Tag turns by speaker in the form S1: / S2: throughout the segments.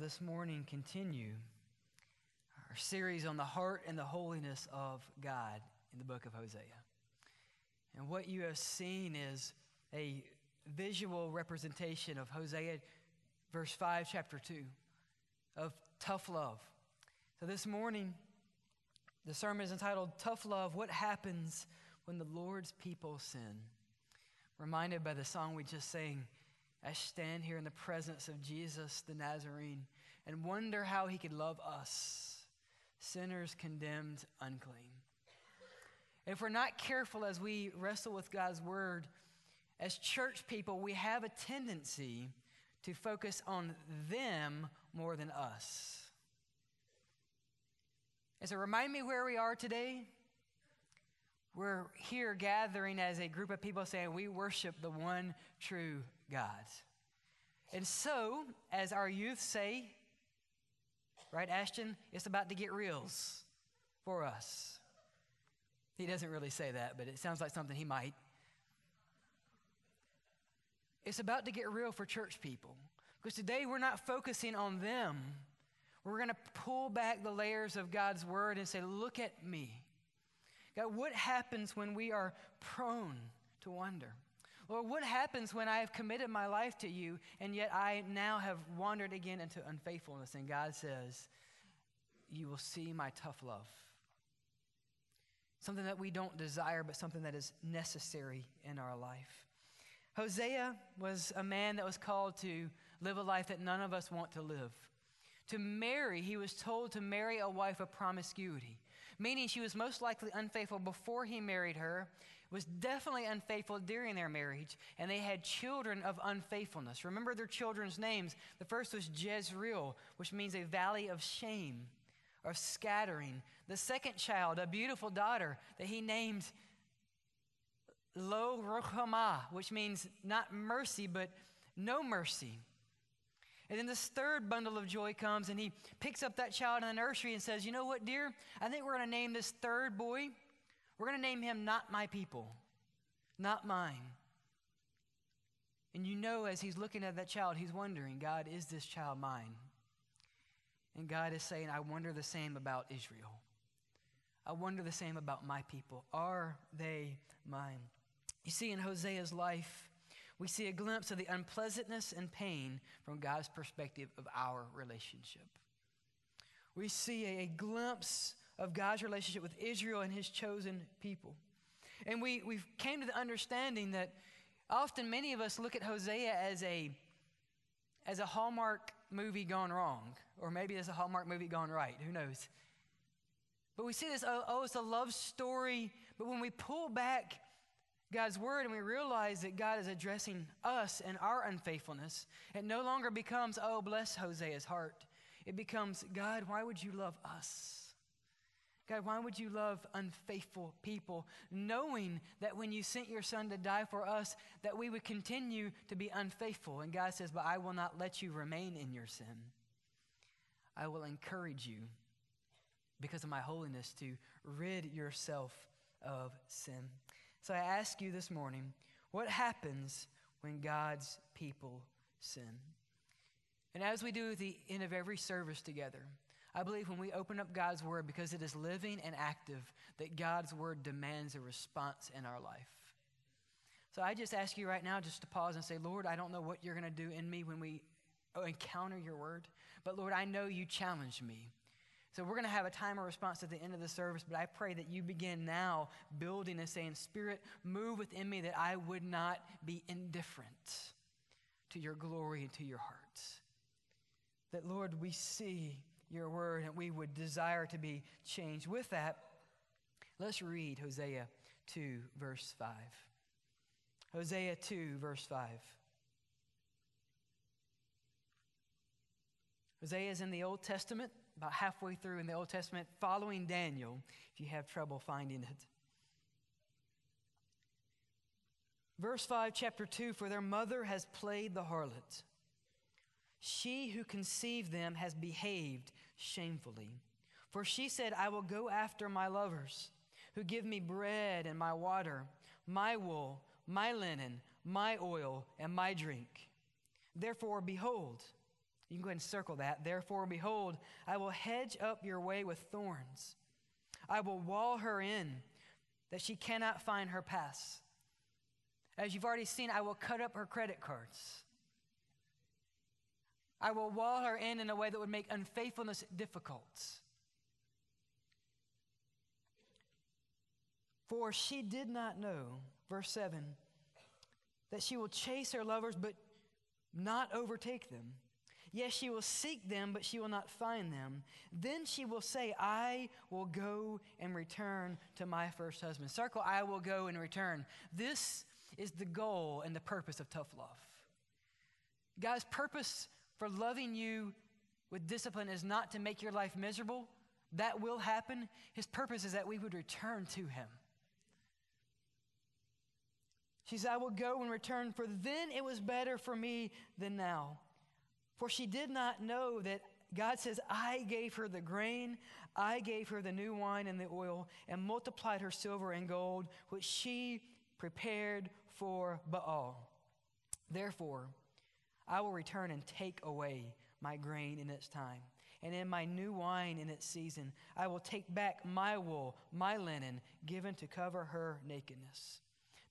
S1: this morning continue our series on the heart and the holiness of God in the book of Hosea. And what you have seen is a visual representation of Hosea, verse 5, chapter 2, of tough love. So this morning, the sermon is entitled Tough Love What Happens When the Lord's People Sin? Reminded by the song we just sang I stand here in the presence of Jesus the Nazarene and wonder how he could love us, sinners condemned unclean. If we're not careful as we wrestle with God's word, as church people, we have a tendency to focus on them more than us. Does it remind me where we are today? We're here gathering as a group of people saying we worship the one true God. And so, as our youth say, right, Ashton, it's about to get reals for us. He doesn't really say that, but it sounds like something he might. It's about to get real for church people. Because today we're not focusing on them. We're going to pull back the layers of God's word and say, Look at me. God, what happens when we are prone to wonder? Lord, what happens when I have committed my life to you and yet I now have wandered again into unfaithfulness? And God says, You will see my tough love. Something that we don't desire, but something that is necessary in our life. Hosea was a man that was called to live a life that none of us want to live. To marry, he was told to marry a wife of promiscuity, meaning she was most likely unfaithful before he married her, was definitely unfaithful during their marriage, and they had children of unfaithfulness. Remember their children's names. The first was Jezreel, which means a valley of shame or scattering. The second child, a beautiful daughter that he named Lo Ruhamah, which means not mercy, but no mercy. And then this third bundle of joy comes, and he picks up that child in the nursery and says, You know what, dear? I think we're going to name this third boy, we're going to name him Not My People, Not Mine. And you know, as he's looking at that child, he's wondering, God, is this child mine? And God is saying, I wonder the same about Israel. I wonder the same about my people. Are they mine? You see, in Hosea's life, we see a glimpse of the unpleasantness and pain from God's perspective of our relationship. We see a, glimpse of God's relationship with Israel and his chosen people. And we, we've came to the understanding that often many of us look at Hosea as a, as a Hallmark movie gone wrong, or maybe as a Hallmark movie gone right, who knows? But we see this, oh, oh it's a love story. But when we pull back God's word and we realize that God is addressing us and our unfaithfulness, it no longer becomes, oh, bless Hosea's heart. It becomes, God, why would you love us? God, why would you love unfaithful people, knowing that when you sent your son to die for us, that we would continue to be unfaithful? And God says, But I will not let you remain in your sin. I will encourage you, because of my holiness, to rid yourself of sin. So I ask you this morning what happens when God's people sin? And as we do at the end of every service together, I believe when we open up God's word, because it is living and active, that God's word demands a response in our life. So I just ask you right now just to pause and say, Lord, I don't know what you're going to do in me when we uh, encounter your word, but Lord, I know you challenge me. So we're going to have a time of response at the end of the service, but I pray that you begin now building and saying, Spirit, move within me that I would not be indifferent to your glory and to your heart. That, Lord, we see your word and we would desire to be changed. With that, let's read Hosea 2, verse 5. Hosea 2, verse 5. Hosea is in the Old Testament about halfway through in the Old Testament, following Daniel, if you have trouble finding it. Verse 5, chapter 2 For their mother has played the harlot. She who conceived them has behaved shamefully. For she said, I will go after my lovers, who give me bread and my water, my wool, my linen, my oil, and my drink. Therefore, behold, You can go ahead and circle that. Therefore, behold, I will hedge up your way with thorns. I will wall her in that she cannot find her paths. As you've already seen, I will cut up her credit cards. I will wall her in in a way that would make unfaithfulness difficult. For she did not know, verse 7, that she will chase her lovers but not overtake them. Yes, she will seek them, but she will not find them. Then she will say, I will go and return to my first husband. Circle, I will go and return. This is the goal and the purpose of tough love. God's purpose for loving you with discipline is not to make your life miserable. That will happen. His purpose is that we would return to Him. She said, I will go and return, for then it was better for me than now. For she did not know that God says, I gave her the grain, I gave her the new wine and the oil, and multiplied her silver and gold, which she prepared for Baal. Therefore, I will return and take away my grain in its time, and in my new wine in its season. I will take back my wool, my linen, given to cover her nakedness.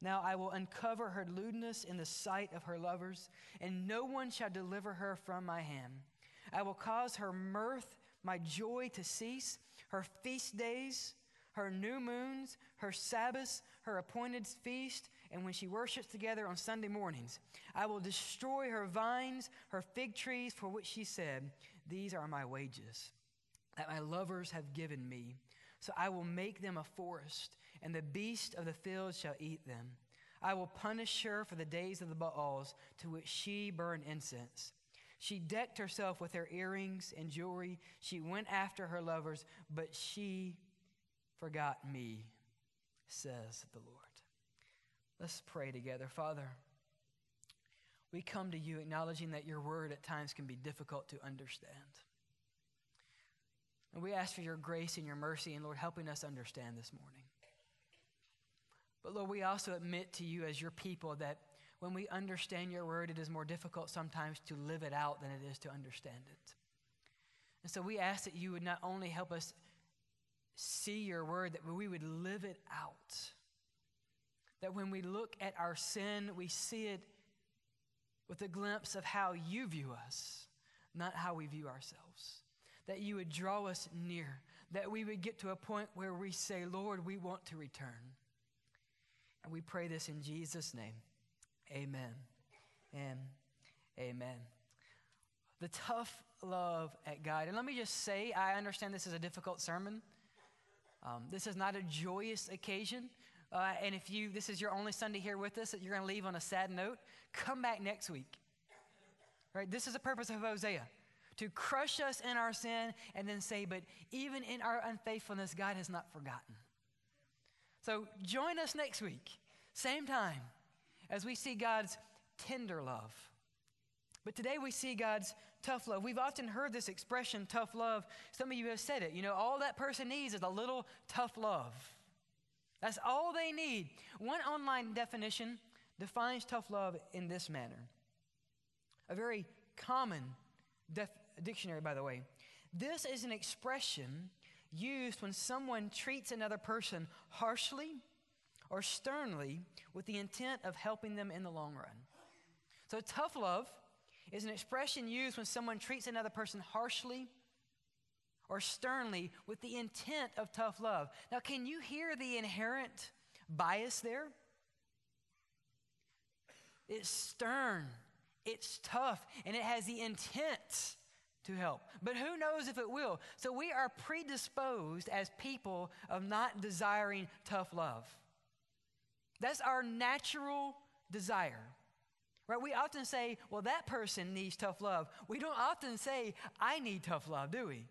S1: Now I will uncover her lewdness in the sight of her lovers, and no one shall deliver her from my hand. I will cause her mirth, my joy to cease, her feast days, her new moons, her Sabbaths, her appointed feast, and when she worships together on Sunday mornings. I will destroy her vines, her fig trees, for which she said, These are my wages that my lovers have given me. So I will make them a forest and the beast of the field shall eat them. I will punish her for the days of the Baals to which she burned incense. She decked herself with her earrings and jewelry. She went after her lovers, but she forgot me, says the Lord. Let's pray together. Father, we come to you acknowledging that your word at times can be difficult to understand. And we ask for your grace and your mercy, and Lord, helping us understand this morning. But Lord, we also admit to you as your people that when we understand your word, it is more difficult sometimes to live it out than it is to understand it. And so we ask that you would not only help us see your word, that we would live it out. That when we look at our sin, we see it with a glimpse of how you view us, not how we view ourselves. That you would draw us near, that we would get to a point where we say, Lord, we want to return. And we pray this in Jesus' name. Amen. And amen. The tough love at God. And let me just say, I understand this is a difficult sermon. Um, this is not a joyous occasion. Uh, and if you this is your only Sunday here with us, that you're going to leave on a sad note, come back next week. Right? This is the purpose of Hosea to crush us in our sin and then say, but even in our unfaithfulness, God has not forgotten. So join us next week, same time, as we see God's tender love. But today we see God's tough love. We've often heard this expression, tough love. Some of you have said it. You know, all that person needs is a little tough love. That's all they need. One online definition defines tough love in this manner. A very common def- dictionary, by the way. This is an expression used when someone treats another person harshly or sternly with the intent of helping them in the long run. So, tough love is an expression used when someone treats another person harshly or sternly with the intent of tough love. Now, can you hear the inherent bias there? It's stern, it's tough, and it has the intent to help. But who knows if it will? So we are predisposed as people of not desiring tough love. That's our natural desire. Right? We often say, well, that person needs tough love. We don't often say, I need tough love, do we?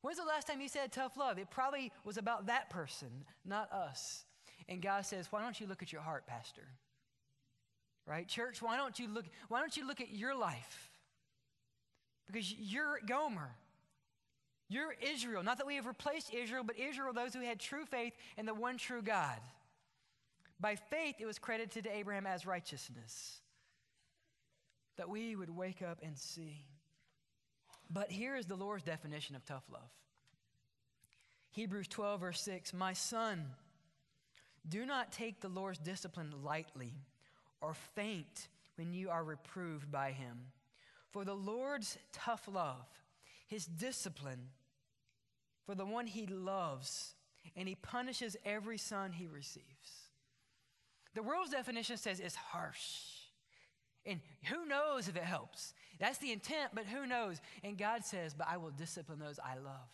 S1: When's the last time you said tough love? It probably was about that person, not us. And God says, why don't you look at your heart, Pastor? Right? Church, why don't you look, why don't you look at your life? Because you're Gomer. You're Israel. Not that we have replaced Israel, but Israel, those who had true faith in the one true God. By faith, it was credited to Abraham as righteousness. That we would wake up and see But here is the Lord's definition of tough love Hebrews 12, verse 6 My son, do not take the Lord's discipline lightly or faint when you are reproved by him. For the Lord's tough love, his discipline for the one he loves, and he punishes every son he receives. The world's definition says it's harsh. And who knows if it helps? That's the intent, but who knows? And God says, But I will discipline those I love.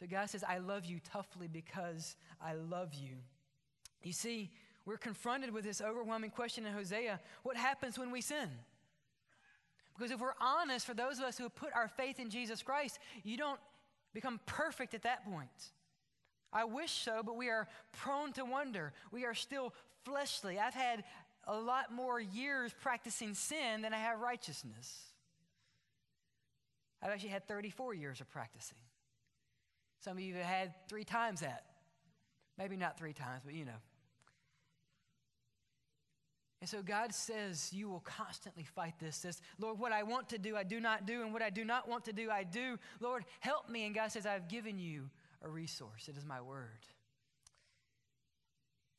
S1: So God says, I love you toughly because I love you. You see, we're confronted with this overwhelming question in Hosea what happens when we sin? Because if we're honest, for those of us who have put our faith in Jesus Christ, you don't become perfect at that point. I wish so, but we are prone to wonder. We are still fleshly. I've had a lot more years practicing sin than I have righteousness. I've actually had 34 years of practicing. Some of you have had three times that. Maybe not three times, but you know. And so God says, You will constantly fight this. Says, Lord, what I want to do, I do not do, and what I do not want to do, I do. Lord, help me. And God says, I've given you a resource. It is my word.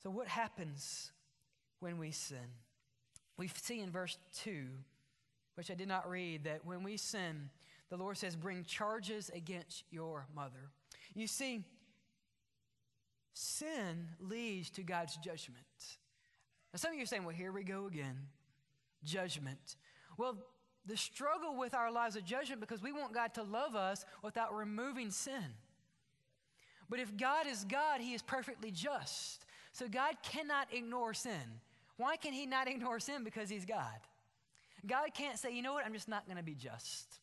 S1: So, what happens when we sin? We see in verse 2, which I did not read, that when we sin, the Lord says, Bring charges against your mother. You see, sin leads to God's judgment. Now, some of you are saying, well, here we go again. Judgment. Well, the struggle with our lives of judgment because we want God to love us without removing sin. But if God is God, He is perfectly just. So God cannot ignore sin. Why can He not ignore sin? Because He's God. God can't say, you know what, I'm just not going to be just.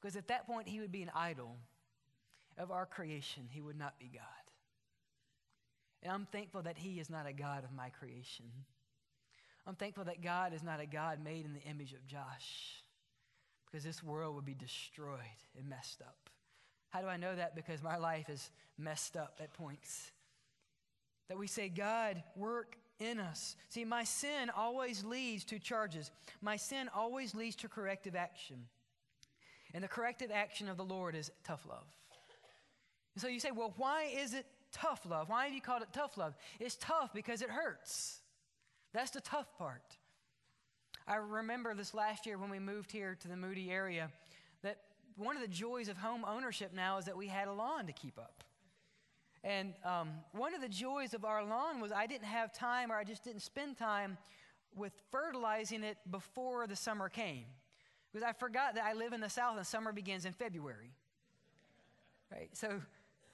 S1: Because at that point, He would be an idol of our creation. He would not be God. And I'm thankful that He is not a God of my creation. I'm thankful that God is not a God made in the image of Josh because this world would be destroyed and messed up. How do I know that? Because my life is messed up at points. That we say, God, work in us. See, my sin always leads to charges, my sin always leads to corrective action. And the corrective action of the Lord is tough love. And so you say, well, why is it tough love. Why have you called it tough love? It's tough because it hurts. That's the tough part. I remember this last year when we moved here to the Moody area that one of the joys of home ownership now is that we had a lawn to keep up. And um, one of the joys of our lawn was I didn't have time or I just didn't spend time with fertilizing it before the summer came. Because I forgot that I live in the South and summer begins in February. Right? So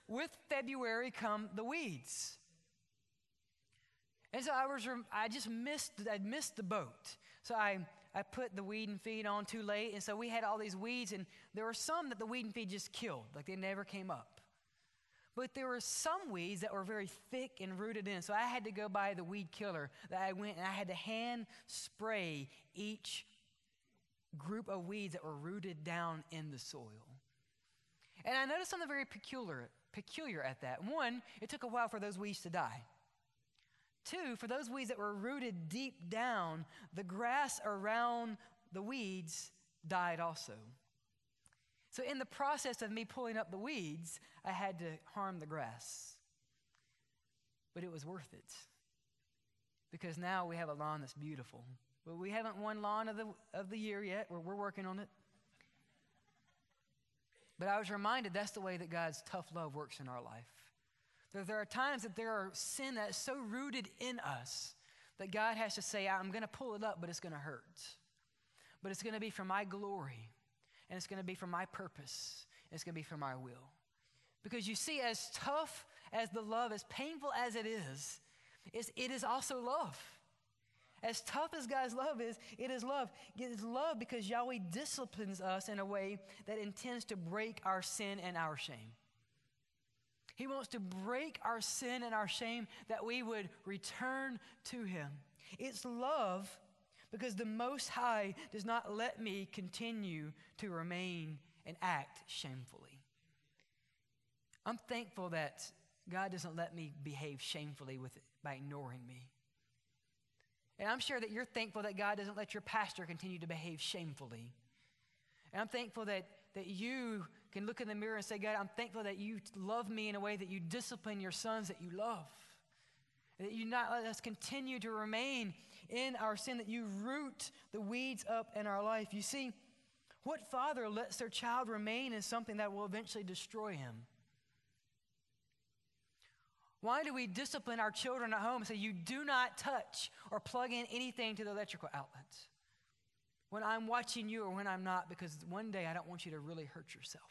S1: with February come the weeds. And so I was, I just missed, I missed the boat. So I, I put the weed and feed on too late. And so we had all these weeds, and there were some that the weed and feed just killed, like they never came up. But there were some weeds that were very thick and rooted in. So I had to go buy the weed killer that I went and I had to hand spray each group of weeds that were rooted down in the soil. And I noticed something very peculiar peculiar at that. One, it took a while for those weeds to die. Two, for those weeds that were rooted deep down, the grass around the weeds died also. So, in the process of me pulling up the weeds, I had to harm the grass. But it was worth it because now we have a lawn that's beautiful. But we haven't won lawn of the, of the year yet. We're, we're working on it. But I was reminded that's the way that God's tough love works in our life. That there are times that there are sin that's so rooted in us that God has to say, I'm going to pull it up, but it's going to hurt. But it's going to be for my glory, and it's going to be for my purpose, it's going to be for my will. Because you see, as tough as the love, as painful as it is, it is also love. As tough as God's love is, it is love. It is love because Yahweh disciplines us in a way that intends to break our sin and our shame. He wants to break our sin and our shame that we would return to Him. It's love because the Most High does not let me continue to remain and act shamefully. I'm thankful that God doesn't let me behave shamefully with, by ignoring me. And I'm sure that you're thankful that God doesn't let your pastor continue to behave shamefully. And I'm thankful that, that you can look in the mirror and say, God, I'm thankful that you love me in a way that you discipline your sons that you love. That you not let us continue to remain in our sin, that you root the weeds up in our life. You see, what father lets their child remain in something that will eventually destroy him? Why do we discipline our children at home and say, you do not touch or plug in anything to the electrical outlets? When I'm watching you or when I'm not, because one day I don't want you to really hurt yourself.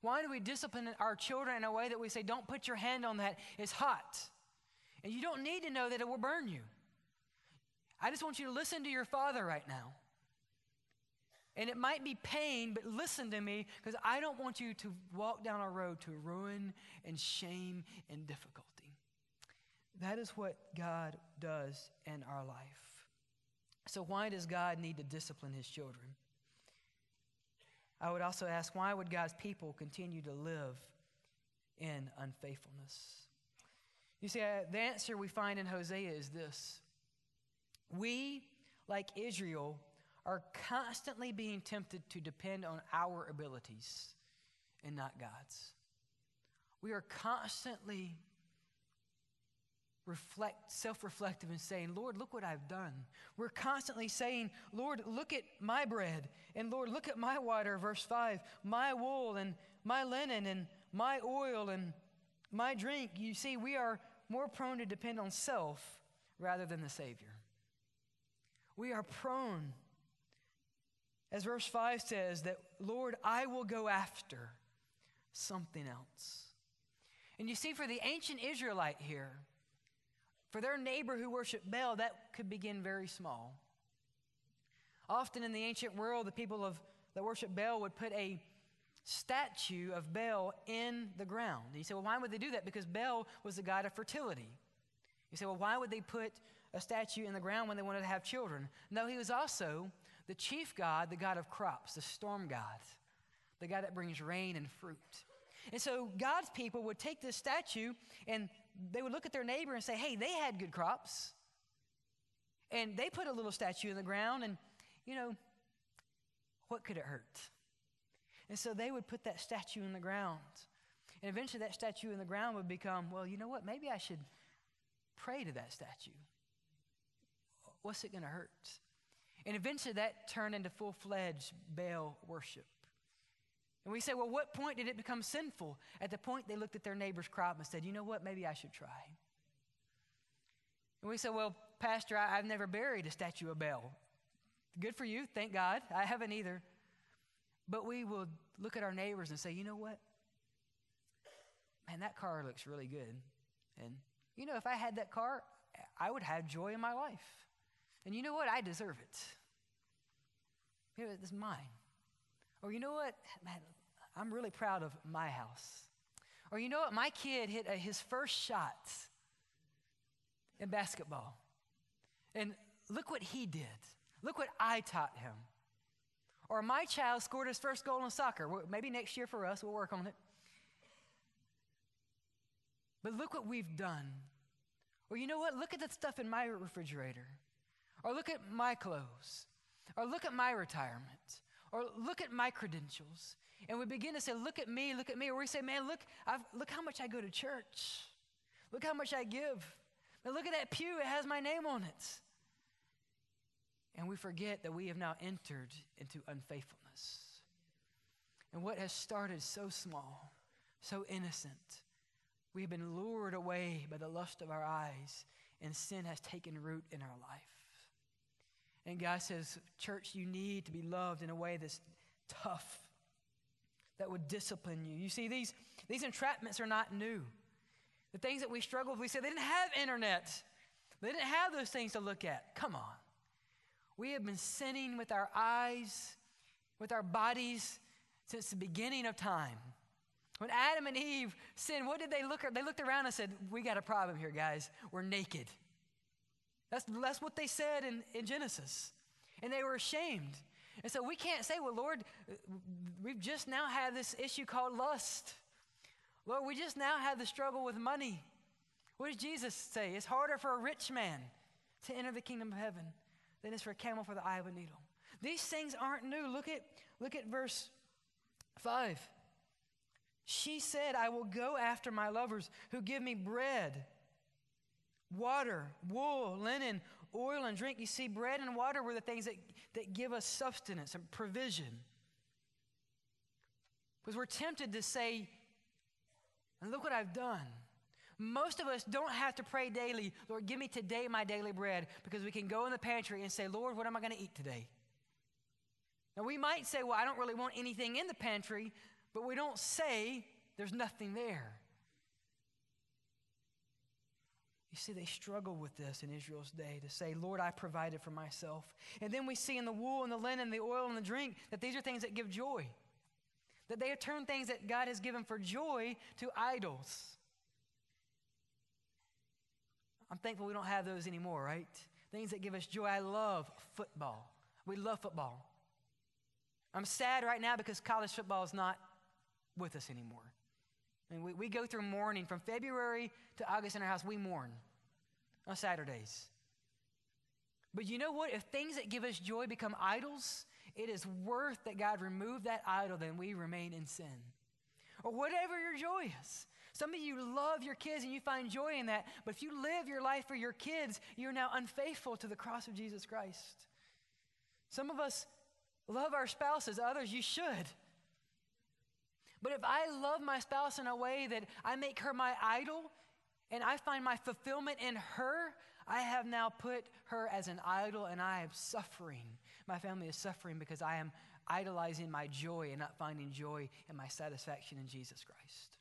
S1: Why do we discipline our children in a way that we say, don't put your hand on that, it's hot? And you don't need to know that it will burn you. I just want you to listen to your father right now. And it might be pain, but listen to me because I don't want you to walk down a road to ruin and shame and difficulty. That is what God does in our life. So, why does God need to discipline his children? I would also ask, why would God's people continue to live in unfaithfulness? You see, uh, the answer we find in Hosea is this We, like Israel, are constantly being tempted to depend on our abilities and not God's. We are constantly reflect self-reflective and saying lord look what i've done we're constantly saying lord look at my bread and lord look at my water verse 5 my wool and my linen and my oil and my drink you see we are more prone to depend on self rather than the savior we are prone as verse 5 says, that, Lord, I will go after something else. And you see, for the ancient Israelite here, for their neighbor who worshiped Baal, that could begin very small. Often in the ancient world, the people of, that worship Baal would put a statue of Baal in the ground. And you say, well, why would they do that? Because Baal was the god of fertility. You say, well, why would they put a statue in the ground when they wanted to have children? No, he was also the chief god, the god of crops, the storm god, the god that brings rain and fruit. And so God's people would take this statue and they would look at their neighbor and say, hey, they had good crops. And they put a little statue in the ground, and, you know, what could it hurt? And so they would put that statue in the ground. And eventually that statue in the ground would become, well, you know what? Maybe I should pray to that statue. What's it going to hurt? And eventually that turned into full fledged Baal worship. And we say, well, what point did it become sinful? At the point they looked at their neighbor's crop and said, you know what, maybe I should try. And we say, well, Pastor, I, have never buried a statue of Baal. Good for you, thank God. I haven't either. But we will look at our neighbors and say, you know what? Man, that car looks really good. And, you know, if I had that car, I would have joy in my life. And you know what? I deserve it. You know, it's mine. Or you know what? Man, I'm really proud of my house. Or you know what? My kid hit a, his first shot in basketball. And look what he did. Look what I taught him. Or my child scored his first goal in soccer. Maybe next year for us, we'll work on it. But look what we've done. Or you know what? Look at the stuff in my refrigerator. Or look at my clothes. Or look at my retirement. Or look at my credentials. And we begin to say, Look at me, look at me. Or we say, Man, look, I've, look how much I go to church. Look how much I give. And look at that pew, it has my name on it. And we forget that we have now entered into unfaithfulness. And what has started so small, so innocent, we have been lured away by the lust of our eyes, and sin has taken root in our life. And God says, Church, you need to be loved in a way that's tough, that would discipline you. You see, these, these entrapments are not new. The things that we struggle with, we say they didn't have internet, they didn't have those things to look at. Come on. We have been sinning with our eyes, with our bodies since the beginning of time. When Adam and Eve sinned, what did they look at? They looked around and said, We got a problem here, guys. We're naked. That's, that's what they said in, in Genesis. And they were ashamed. And so we can't say, well, Lord, we've just now had this issue called lust. Lord, we just now had the struggle with money. What does Jesus say? It's harder for a rich man to enter the kingdom of heaven than is for a camel for the eye of a needle. These things aren't new. Look at, look at verse 5. She said, I will go after my lovers who give me bread, water, wool, linen, oil, and drink. You see, bread and water were the things that, that give us sustenance and provision. Because we're tempted to say, and look what I've done. Most of us don't have to pray daily, Lord, give me today my daily bread, because we can go in the pantry and say, Lord, what am I going to eat today? Now, we might say, well, I don't really want anything in the pantry, but we don't say there's nothing there. You see, they struggle with this in Israel's day to say, Lord, I provided for myself. And then we see in the wool and the linen, the oil and the drink, that these are things that give joy. That they have turned things that God has given for joy to idols. I'm thankful we don't have those anymore, right? Things that give us joy. I love football. We love football. I'm sad right now because college football is not with us anymore. Mean, we, we go through mourning from February to August in our house. We mourn on Saturdays. But you know what? If things that give us joy become idols, it is worth that God remove that idol then we remain in sin. Or whatever your joy is. Some of you love your kids and you find joy in that, but if you live your life for your kids, you're now unfaithful to the cross of Jesus Christ. Some of us love our spouses, others you should. But if I love my spouse in a way that I make her my idol and I find my fulfillment in her, I have now put her as an idol and I am suffering. My family is suffering because I am idolizing my joy and not finding joy and my satisfaction in Jesus Christ.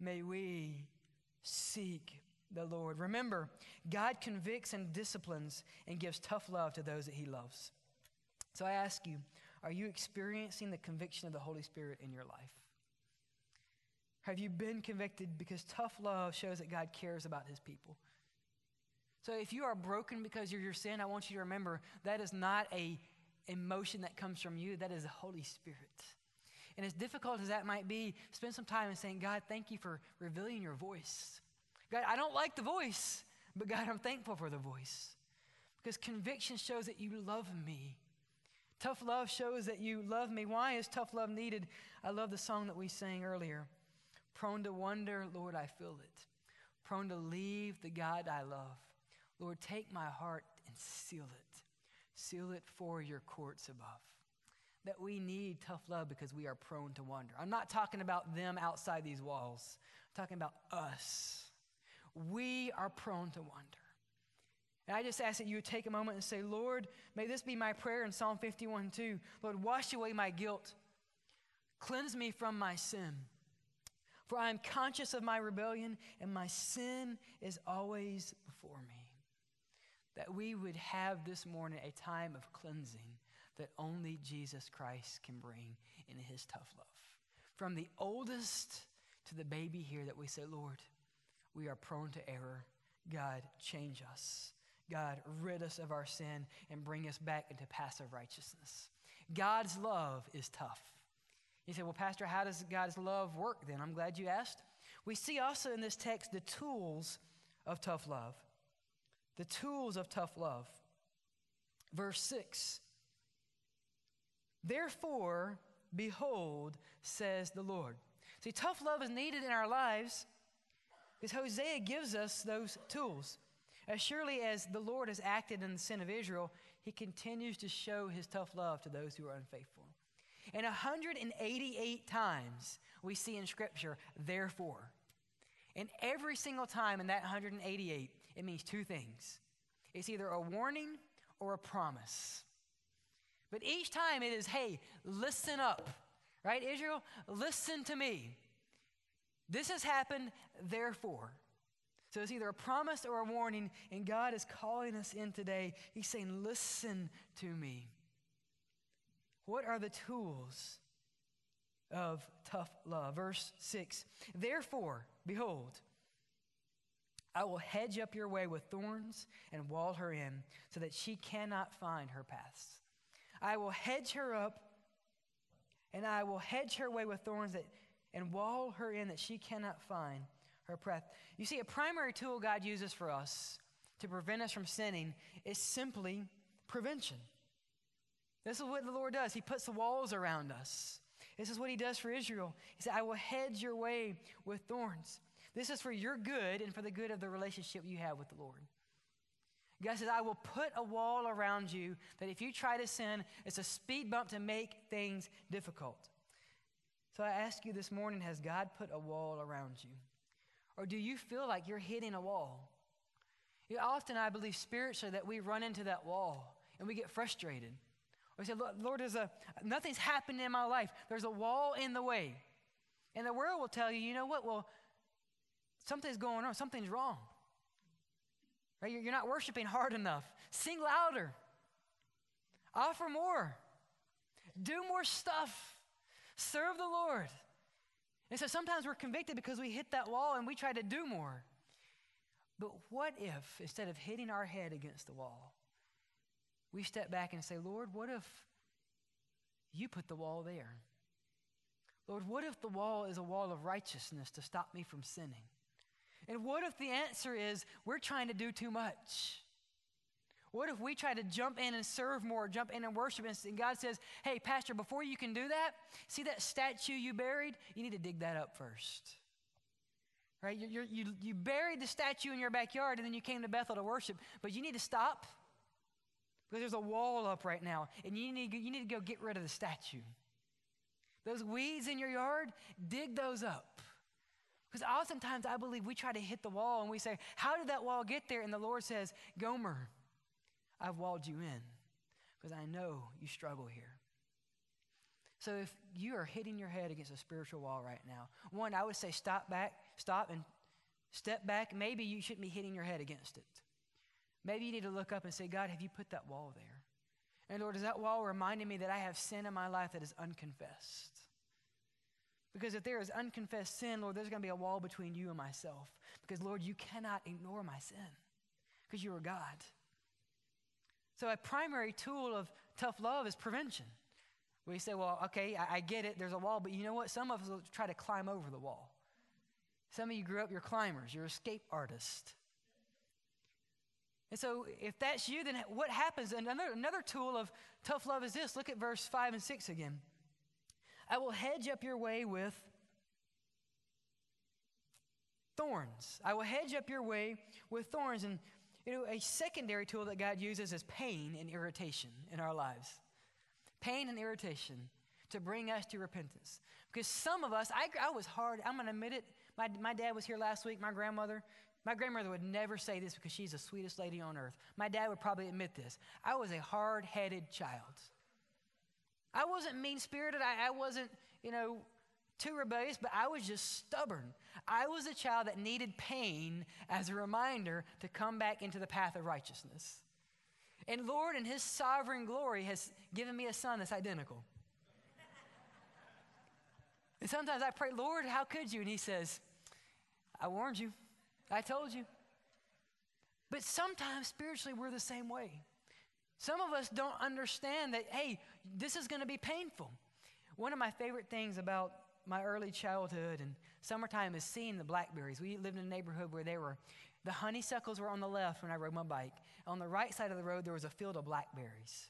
S1: May we seek the Lord. Remember, God convicts and disciplines and gives tough love to those that He loves. So I ask you, are you experiencing the conviction of the Holy Spirit in your life? Have you been convicted? Because tough love shows that God cares about His people. So if you are broken because of your sin, I want you to remember that is not a emotion that comes from you, that is the Holy Spirit. And as difficult as that might be, spend some time in saying, God, thank you for revealing your voice. God, I don't like the voice, but God, I'm thankful for the voice. Because conviction shows that you love me. Tough love shows that you love me. Why is tough love needed? I love the song that we sang earlier. Prone to wonder, Lord, I feel it. Prone to leave the God I love. Lord, take my heart and seal it. Seal it for your courts above that we need tough love because we are prone to wander. I'm not talking about them outside these walls, I'm talking about us. We are prone to wander. And I just ask that you would take a moment and say, Lord, may this be my prayer in Psalm 51 2. Lord, wash away my guilt, cleanse me from my sin. For I am conscious of my rebellion, and my sin is always before me. That we would have this morning a time of cleansing that only Jesus Christ can bring in his tough love. From the oldest to the baby here, that we say, Lord, we are prone to error. God, change us. God, rid us of our sin and bring us back into passive righteousness. God's love is tough. You say, well, Pastor, how does God's love work then? I'm glad you asked. We see also in this text the tools of tough love. The tools of tough love. Verse 6 Therefore, behold, says the Lord. See, tough love is needed in our lives because Hosea gives us those tools. As surely as the Lord has acted in the sin of Israel, he continues to show his tough love to those who are unfaithful. And 188 times we see in Scripture, therefore. And every single time in that 188, it means two things it's either a warning or a promise. But each time it is, hey, listen up, right? Israel, listen to me. This has happened, therefore. So it's either a promise or a warning, and God is calling us in today. He's saying, listen to me. What are the tools of tough love? Verse 6 Therefore, behold, I will hedge up your way with thorns and wall her in, so that she cannot find her paths. I will hedge her up, and I will hedge her way with thorns that, and wall her in that she cannot find her path. You see, a primary tool God uses for us to prevent us from sinning is simply prevention. This is what the Lord does. He puts the walls around us. This is what He does for Israel. He said, I will hedge your way with thorns. This is for your good and for the good of the relationship you have with the Lord. God says, I will put a wall around you that if you try to sin, it's a speed bump to make things difficult. So I ask you this morning has God put a wall around you? Or do you feel like you're hitting a wall? You often, I believe spiritually that we run into that wall and we get frustrated. We say, Lord, there's a, nothing's happening in my life. There's a wall in the way. And the world will tell you, you know what? Well, something's going on, something's wrong. Right? You're not worshiping hard enough. Sing louder. Offer more. Do more stuff. Serve the Lord. And so sometimes we're convicted because we hit that wall and we try to do more. But what if, instead of hitting our head against the wall, we step back and say, Lord, what if you put the wall there? Lord, what if the wall is a wall of righteousness to stop me from sinning? And what if the answer is we're trying to do too much? What if we try to jump in and serve more, jump in and worship, and God says, Hey, Pastor, before you can do that, see that statue you buried? You need to dig that up first. Right? You, you, you buried the statue in your backyard and then you came to Bethel to worship, but you need to stop because there's a wall up right now and you need, you need to go get rid of the statue. Those weeds in your yard, dig those up. Because oftentimes I believe we try to hit the wall and we say, How did that wall get there? And the Lord says, Gomer, I've walled you in because I know you struggle here. So if you are hitting your head against a spiritual wall right now, one, I would say stop back, stop and step back. Maybe you shouldn't be hitting your head against it. Maybe you need to look up and say, God, have you put that wall there? And Lord, is that wall reminding me that I have sin in my life that is unconfessed? Because if there is unconfessed sin, Lord, there's going to be a wall between you and myself. Because, Lord, you cannot ignore my sin because you are God. So, a primary tool of tough love is prevention. We say, well, okay, I, I, get it, there's a wall, but you know what? Some of us will try to climb over the wall. Some of you grew up, you're climbers, you're escape artists. And so, if that's you, then what happens? Another, another tool of tough love is this. Look at verse 5 and 6 again. I will hedge up your way with thorns. I will hedge up your way with thorns. And, you know, a secondary tool that God uses is pain and irritation in our lives pain and irritation to bring us to repentance. Because some of us, I, I was hard, I'm going to admit it. My, my dad was here last week, my grandmother. My grandmother would never say this because she's the sweetest lady on earth. My dad would probably admit this. I was a hard headed child. I wasn't mean spirited, I, I wasn't, you know, too rebellious, but I was just stubborn. I was a child that needed pain as a reminder to come back into the path of righteousness. And Lord, in His sovereign glory, has given me a son that's identical. and sometimes I pray, Lord, how could you? And He says, I warned you, I told you. But sometimes spiritually, we're the same way. Some of us don't understand that, hey, this is going to be painful. One of my favorite things about my early childhood and summertime is seeing the blackberries. We lived in a neighborhood where they were the honeysuckles were on the left when I rode my bike. On the right side of the road, there was a field of blackberries.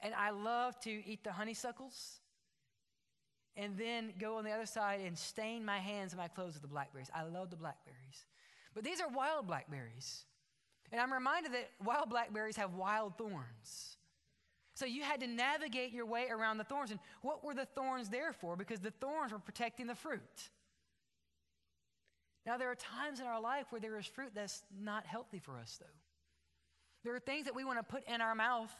S1: And I love to eat the honeysuckles and then go on the other side and stain my hands and my clothes with the blackberries. I love the blackberries. But these are wild blackberries. And I'm reminded that wild blackberries have wild thorns. So you had to navigate your way around the thorns. And what were the thorns there for? Because the thorns were protecting the fruit. Now, there are times in our life where there is fruit that's not healthy for us, though. There are things that we want to put in our mouth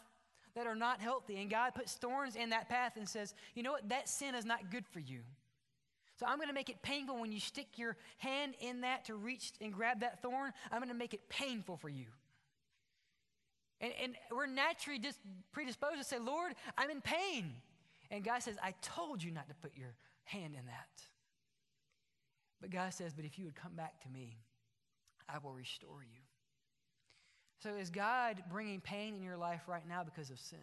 S1: that are not healthy, and God puts thorns in that path and says, you know what, that sin is not good for you. So I'm going to make it painful when you stick your hand in that to reach and grab that thorn. I'm going to make it painful for you. And, and we're naturally just predisposed to say, Lord, I'm in pain. And God says, I told you not to put your hand in that. But God says, But if you would come back to me, I will restore you. So is God bringing pain in your life right now because of sin?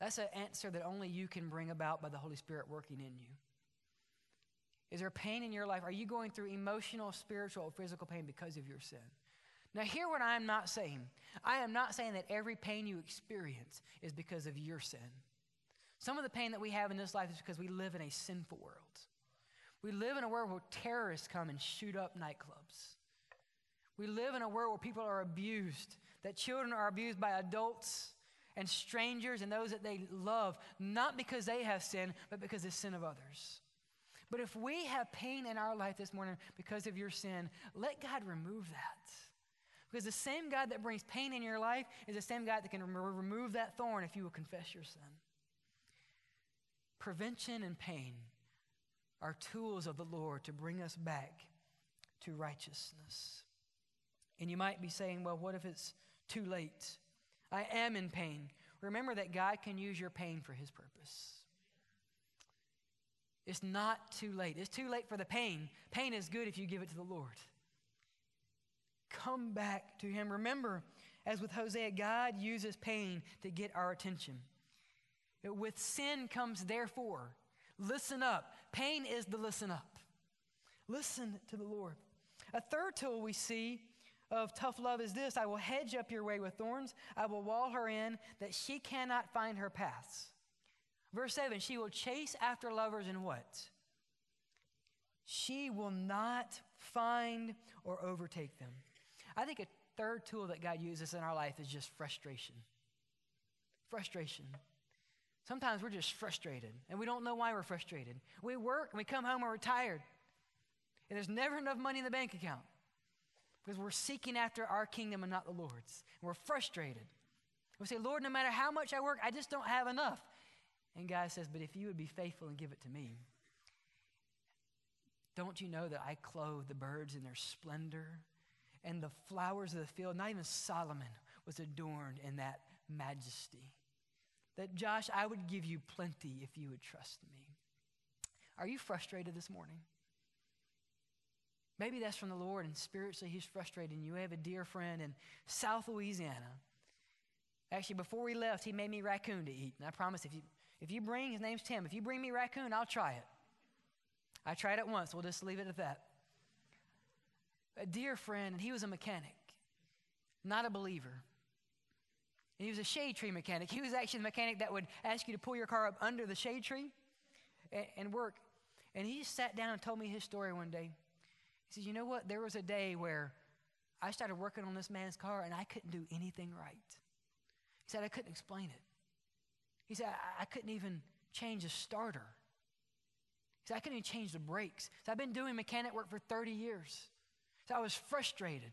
S1: That's an answer that only you can bring about by the Holy Spirit working in you. Is there pain in your life? Are you going through emotional, spiritual, or physical pain because of your sin? Now, hear what I am not saying. I am not saying that every pain you experience is because of your sin. Some of the pain that we have in this life is because we live in a sinful world. We live in a world where terrorists come and shoot up nightclubs. We live in a world where people are abused, that children are abused by adults and strangers and those that they love, not because they have sin, but because of the sin of others. But if we have pain in our life this morning because of your sin, let God remove that. Because the same God that brings pain in your life is the same God that can remove that thorn if you will confess your sin. Prevention and pain are tools of the Lord to bring us back to righteousness. And you might be saying, well, what if it's too late? I am in pain. Remember that God can use your pain for his purpose. It's not too late. It's too late for the pain. Pain is good if you give it to the Lord. Come back to him. Remember, as with Hosea, God uses pain to get our attention. With sin comes therefore. Listen up. Pain is the listen up. Listen to the Lord. A third tool we see of tough love is this I will hedge up your way with thorns, I will wall her in, that she cannot find her paths. Verse 7 She will chase after lovers and what? She will not find or overtake them. I think a third tool that God uses in our life is just frustration. Frustration. Sometimes we're just frustrated and we don't know why we're frustrated. We work and we come home and we're tired. And there's never enough money in the bank account because we're seeking after our kingdom and not the Lord's. And we're frustrated. We say, Lord, no matter how much I work, I just don't have enough. And God says, But if you would be faithful and give it to me, don't you know that I clothe the birds in their splendor and the flowers of the field? Not even Solomon was adorned in that majesty. That, Josh, I would give you plenty if you would trust me. Are you frustrated this morning? Maybe that's from the Lord, and spiritually, He's frustrated. You I have a dear friend in South Louisiana. Actually, before we left, he made me raccoon to eat. And I promise if you, if you bring, his name's Tim, if you bring me raccoon, I'll try it. I tried it once. We'll just leave it at that. A dear friend, and he was a mechanic, not a believer. And he was a shade tree mechanic. He was actually the mechanic that would ask you to pull your car up under the shade tree and, and work. And he just sat down and told me his story one day. He says, You know what? There was a day where I started working on this man's car and I couldn't do anything right. He said, I couldn't explain it. He said, I, I couldn't even change a starter. He said, I couldn't even change the brakes. So I've been doing mechanic work for 30 years. So I was frustrated.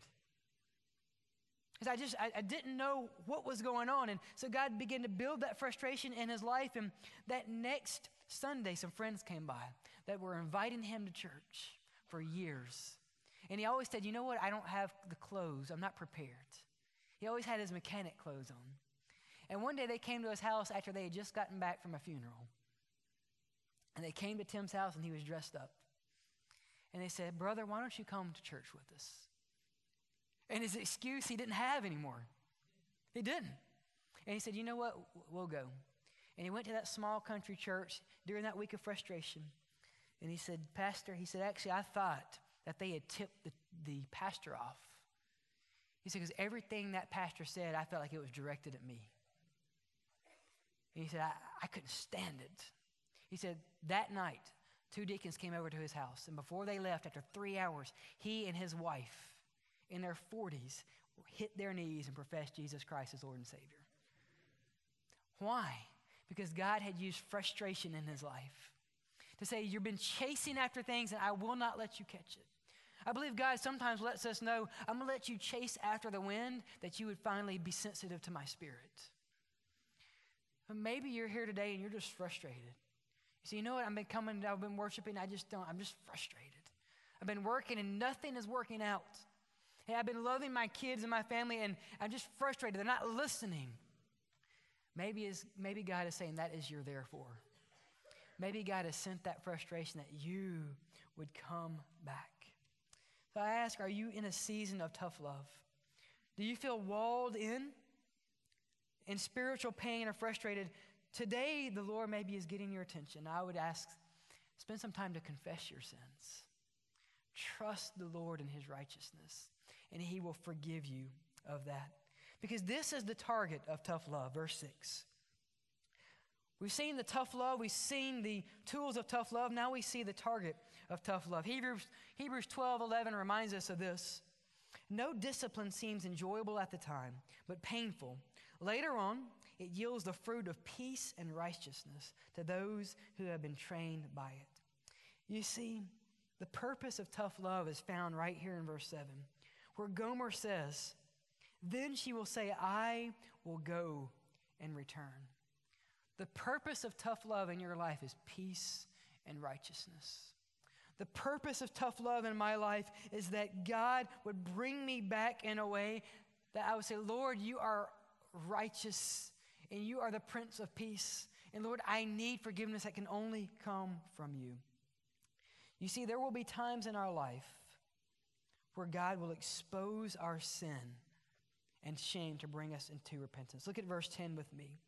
S1: Because I just, I, I, didn't know what was going on. And so God began to build that frustration in his life. And that next Sunday, some friends came by that were inviting him to church for years. And he always said, You know what? I don't have the clothes. I'm not prepared. He always had his mechanic clothes on. And one day they came to his house after they had just gotten back from a funeral. And they came to Tim's house and he was dressed up. And they said, Brother, why don't you come to church with us? And his excuse he didn't have anymore. He didn't. And he said, You know what? We'll go. And he went to that small country church during that week of frustration. And he said, Pastor, he said, actually, I thought that they had tipped the, the pastor off. He said, because everything that pastor said, I felt like it was directed at me. And he said, I, I couldn't stand it. He said, that night, two deacons came over to his house. And before they left, after three hours, he and his wife, in their 40s, hit their knees and professed Jesus Christ as Lord and Savior. Why? Because God had used frustration in his life to say, You've been chasing after things and I will not let you catch it. I believe God sometimes lets us know, I'm going to let you chase after the wind that you would finally be sensitive to my spirit. But maybe you're here today and you're just frustrated. You see, you know what? I've been coming, I've been worshiping, I just don't, I'm just frustrated. I've been working and nothing is working out. Hey, I've been loving my kids and my family and I'm just frustrated. They're not listening. Maybe, is, maybe God is saying that is your therefore. Maybe God has sent that frustration that you would come back. So I ask, are you in a season of tough love? Do you feel walled in, in spiritual pain or frustrated? Today, the Lord maybe is getting your attention. I would ask, spend some time to confess your sins. Trust the Lord in his righteousness and he will forgive you of that. Because this is the target of tough love, verse 6. We've seen the tough love, we've seen the tools of tough love, now we see the target of tough love. Hebrews, Hebrews 12 11 reminds us of this. No discipline seems enjoyable at the time, but painful. Later on, it yields the fruit of peace and righteousness to those who have been trained by it. You see, the purpose of tough love is found right here in verse 7, where Gomer says, Then she will say, I will go and return. The purpose of tough love in your life is peace and righteousness. The purpose of tough love in my life is that God would bring me back in a way that I would say, Lord, you are righteous and you are the Prince of Peace. And Lord, I need forgiveness that can only come from you. You see, there will be times in our life where God will expose our sin and shame to bring us into repentance. Look at verse 10 with me.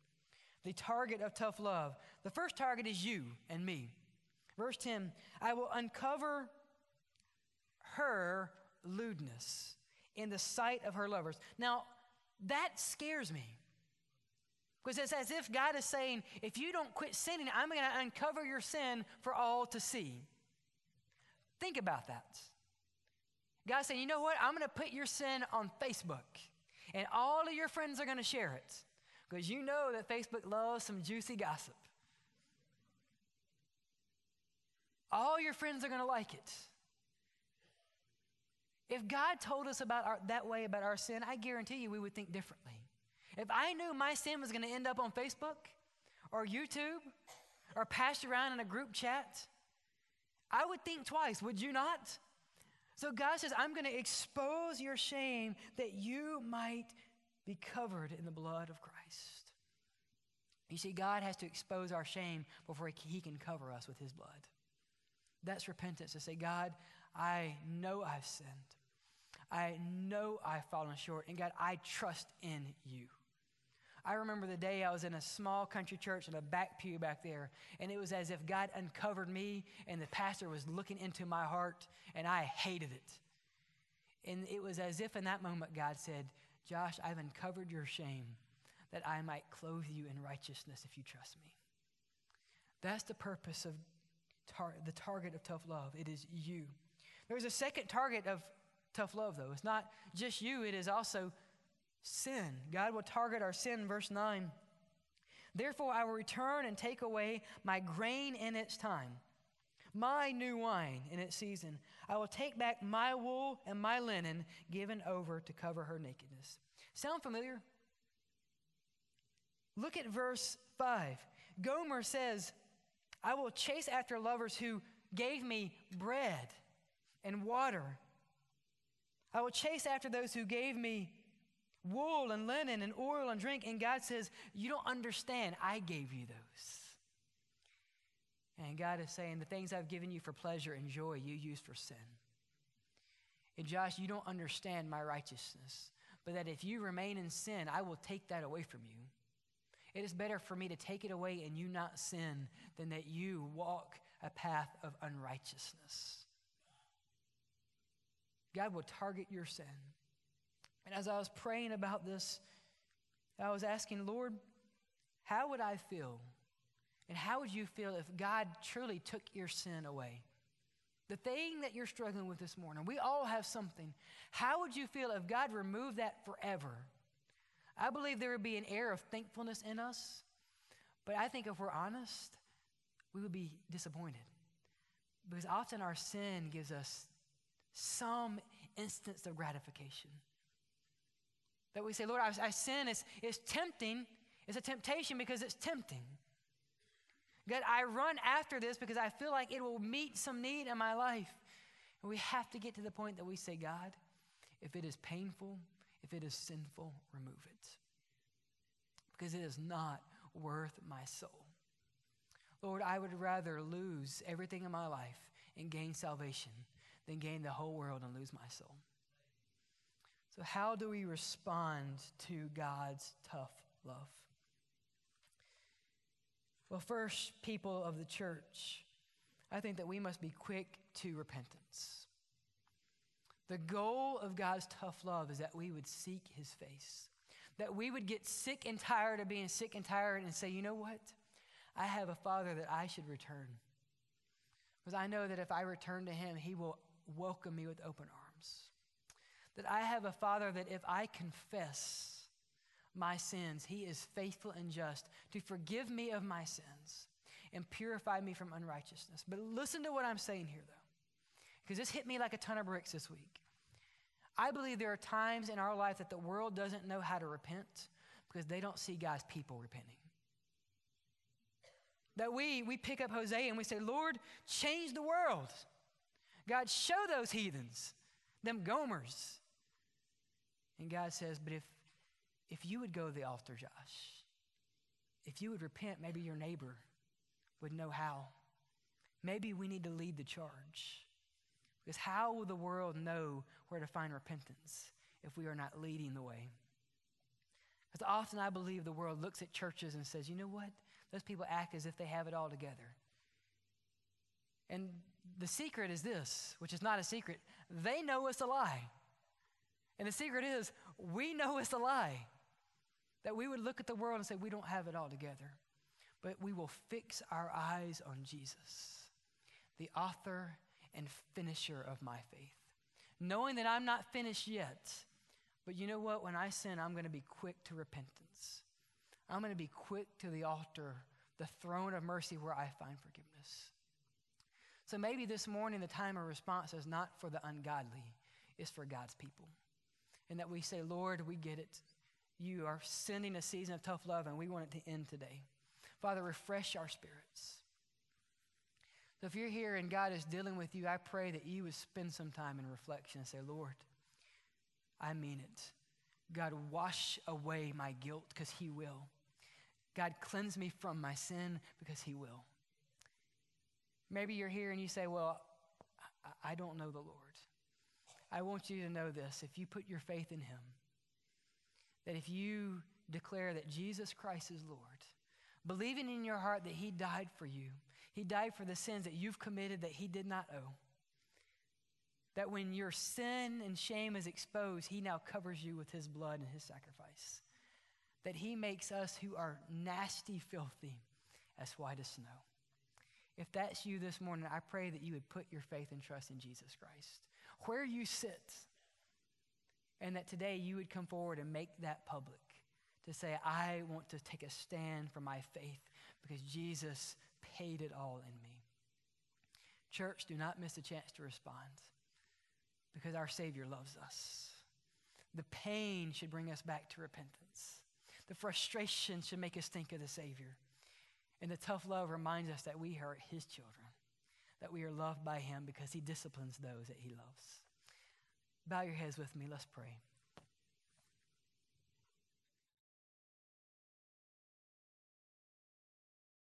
S1: The target of tough love. The first target is you and me. Verse 10 I will uncover her lewdness in the sight of her lovers. Now, that scares me. Because it's as if God is saying, if you don't quit sinning, I'm going to uncover your sin for all to see. Think about that. God's saying, you know what? I'm going to put your sin on Facebook, and all of your friends are going to share it. Because you know that Facebook loves some juicy gossip. All your friends are going to like it. If God told us about our, that way about our sin, I guarantee you we would think differently. If I knew my sin was going to end up on Facebook or YouTube or passed around in a group chat, I would think twice, would you not? So God says, I'm going to expose your shame that you might be covered in the blood of Christ. You see, God has to expose our shame before He can cover us with His blood. That's repentance to say, God, I know I've sinned. I know I've fallen short. And God, I trust in you. I remember the day I was in a small country church in a back pew back there, and it was as if God uncovered me and the pastor was looking into my heart, and I hated it. And it was as if in that moment God said, Josh, I've uncovered your shame that I might clothe you in righteousness if you trust me. That's the purpose of tar- the target of tough love. It is you. There's a second target of tough love, though. It's not just you, it is also sin. God will target our sin, verse 9. Therefore, I will return and take away my grain in its time, my new wine in its season. I will take back my wool and my linen given over to cover her nakedness. Sound familiar? Look at verse 5. Gomer says, I will chase after lovers who gave me bread and water. I will chase after those who gave me wool and linen and oil and drink. And God says, You don't understand. I gave you those. And God is saying, The things I've given you for pleasure and joy, you use for sin. And Josh, you don't understand my righteousness, but that if you remain in sin, I will take that away from you. It is better for me to take it away and you not sin than that you walk a path of unrighteousness. God will target your sin. And as I was praying about this, I was asking, Lord, how would I feel? And how would you feel if God truly took your sin away? The thing that you're struggling with this morning, we all have something. How would you feel if God removed that forever? I believe there would be an air of thankfulness in us, but I think if we're honest, we would be disappointed. Because often our sin gives us some instance of gratification. That we say, Lord, I, sin is, is tempting. It's a temptation because it's tempting. God, I run after this because I feel like it will meet some need in my life. And we have to get to the point that we say, God, if it is painful, if it is sinful, remove it. Because it is not worth my soul. Lord, I would rather lose everything in my life and gain salvation than gain the whole world and lose my soul. So, how do we respond to God's tough love? Well, first, people of the church, I think that we must be quick to repentance. The goal of God's tough love is that we would seek his face, that we would get sick and tired of being sick and tired and say, you know what? I have a father that I should return. Because I know that if I return to him, he will welcome me with open arms. That I have a father that if I confess my sins, he is faithful and just to forgive me of my sins and purify me from unrighteousness. But listen to what I'm saying here, though because this hit me like a ton of bricks this week. I believe there are times in our life that the world doesn't know how to repent because they don't see God's people repenting. That we, we pick up Hosea and we say, Lord, change the world. God, show those heathens, them Gomers. And God says, but if, if you would go to the altar, Josh, if you would repent, maybe your neighbor would know how. Maybe we need to lead the charge. Because how will the world know where to find repentance if we are not leading the way? Because often I believe the world looks at churches and says, you know what? Those people act as if they have it all together. And the secret is this, which is not a secret. They know it's a lie. And the secret is, we know it's a lie. That we would look at the world and say, we don't have it all together. But we will fix our eyes on Jesus, the author and finisher of my faith. Knowing that I'm not finished yet, but you know what? When I sin, I'm going to be quick to repentance. I'm going to be quick to the altar, the throne of mercy where I find forgiveness. So maybe this morning the time of response is not for the ungodly, it's for God's people. And that we say, Lord, we get it. You are sending a season of tough love, and we want it to end today. Father, refresh our spirits. So if you're here and God is dealing with you, I pray that you would spend some time in reflection and say, Lord, I mean it. God, wash away my guilt because He will. God, cleanse me from my sin because He will. Maybe you're here and you say, Well, I don't know the Lord. I want you to know this if you put your faith in Him, that if you declare that Jesus Christ is Lord, believing in your heart that He died for you, he died for the sins that you've committed that He did not owe. That when your sin and shame is exposed, He now covers you with His blood and His sacrifice. That He makes us who are nasty, filthy, as white as snow. If that's you this morning, I pray that you would put your faith and trust in Jesus Christ. Where you sit, and that today you would come forward and make that public to say, I want to take a stand for my faith because Jesus paid it all in me. Church, do not miss a chance to respond because our Savior loves us. The pain should bring us back to repentance. The frustration should make us think of the Savior. And the tough love reminds us that we are His children, that we are loved by Him because He disciplines those that He loves. Bow your heads with me. Let's pray.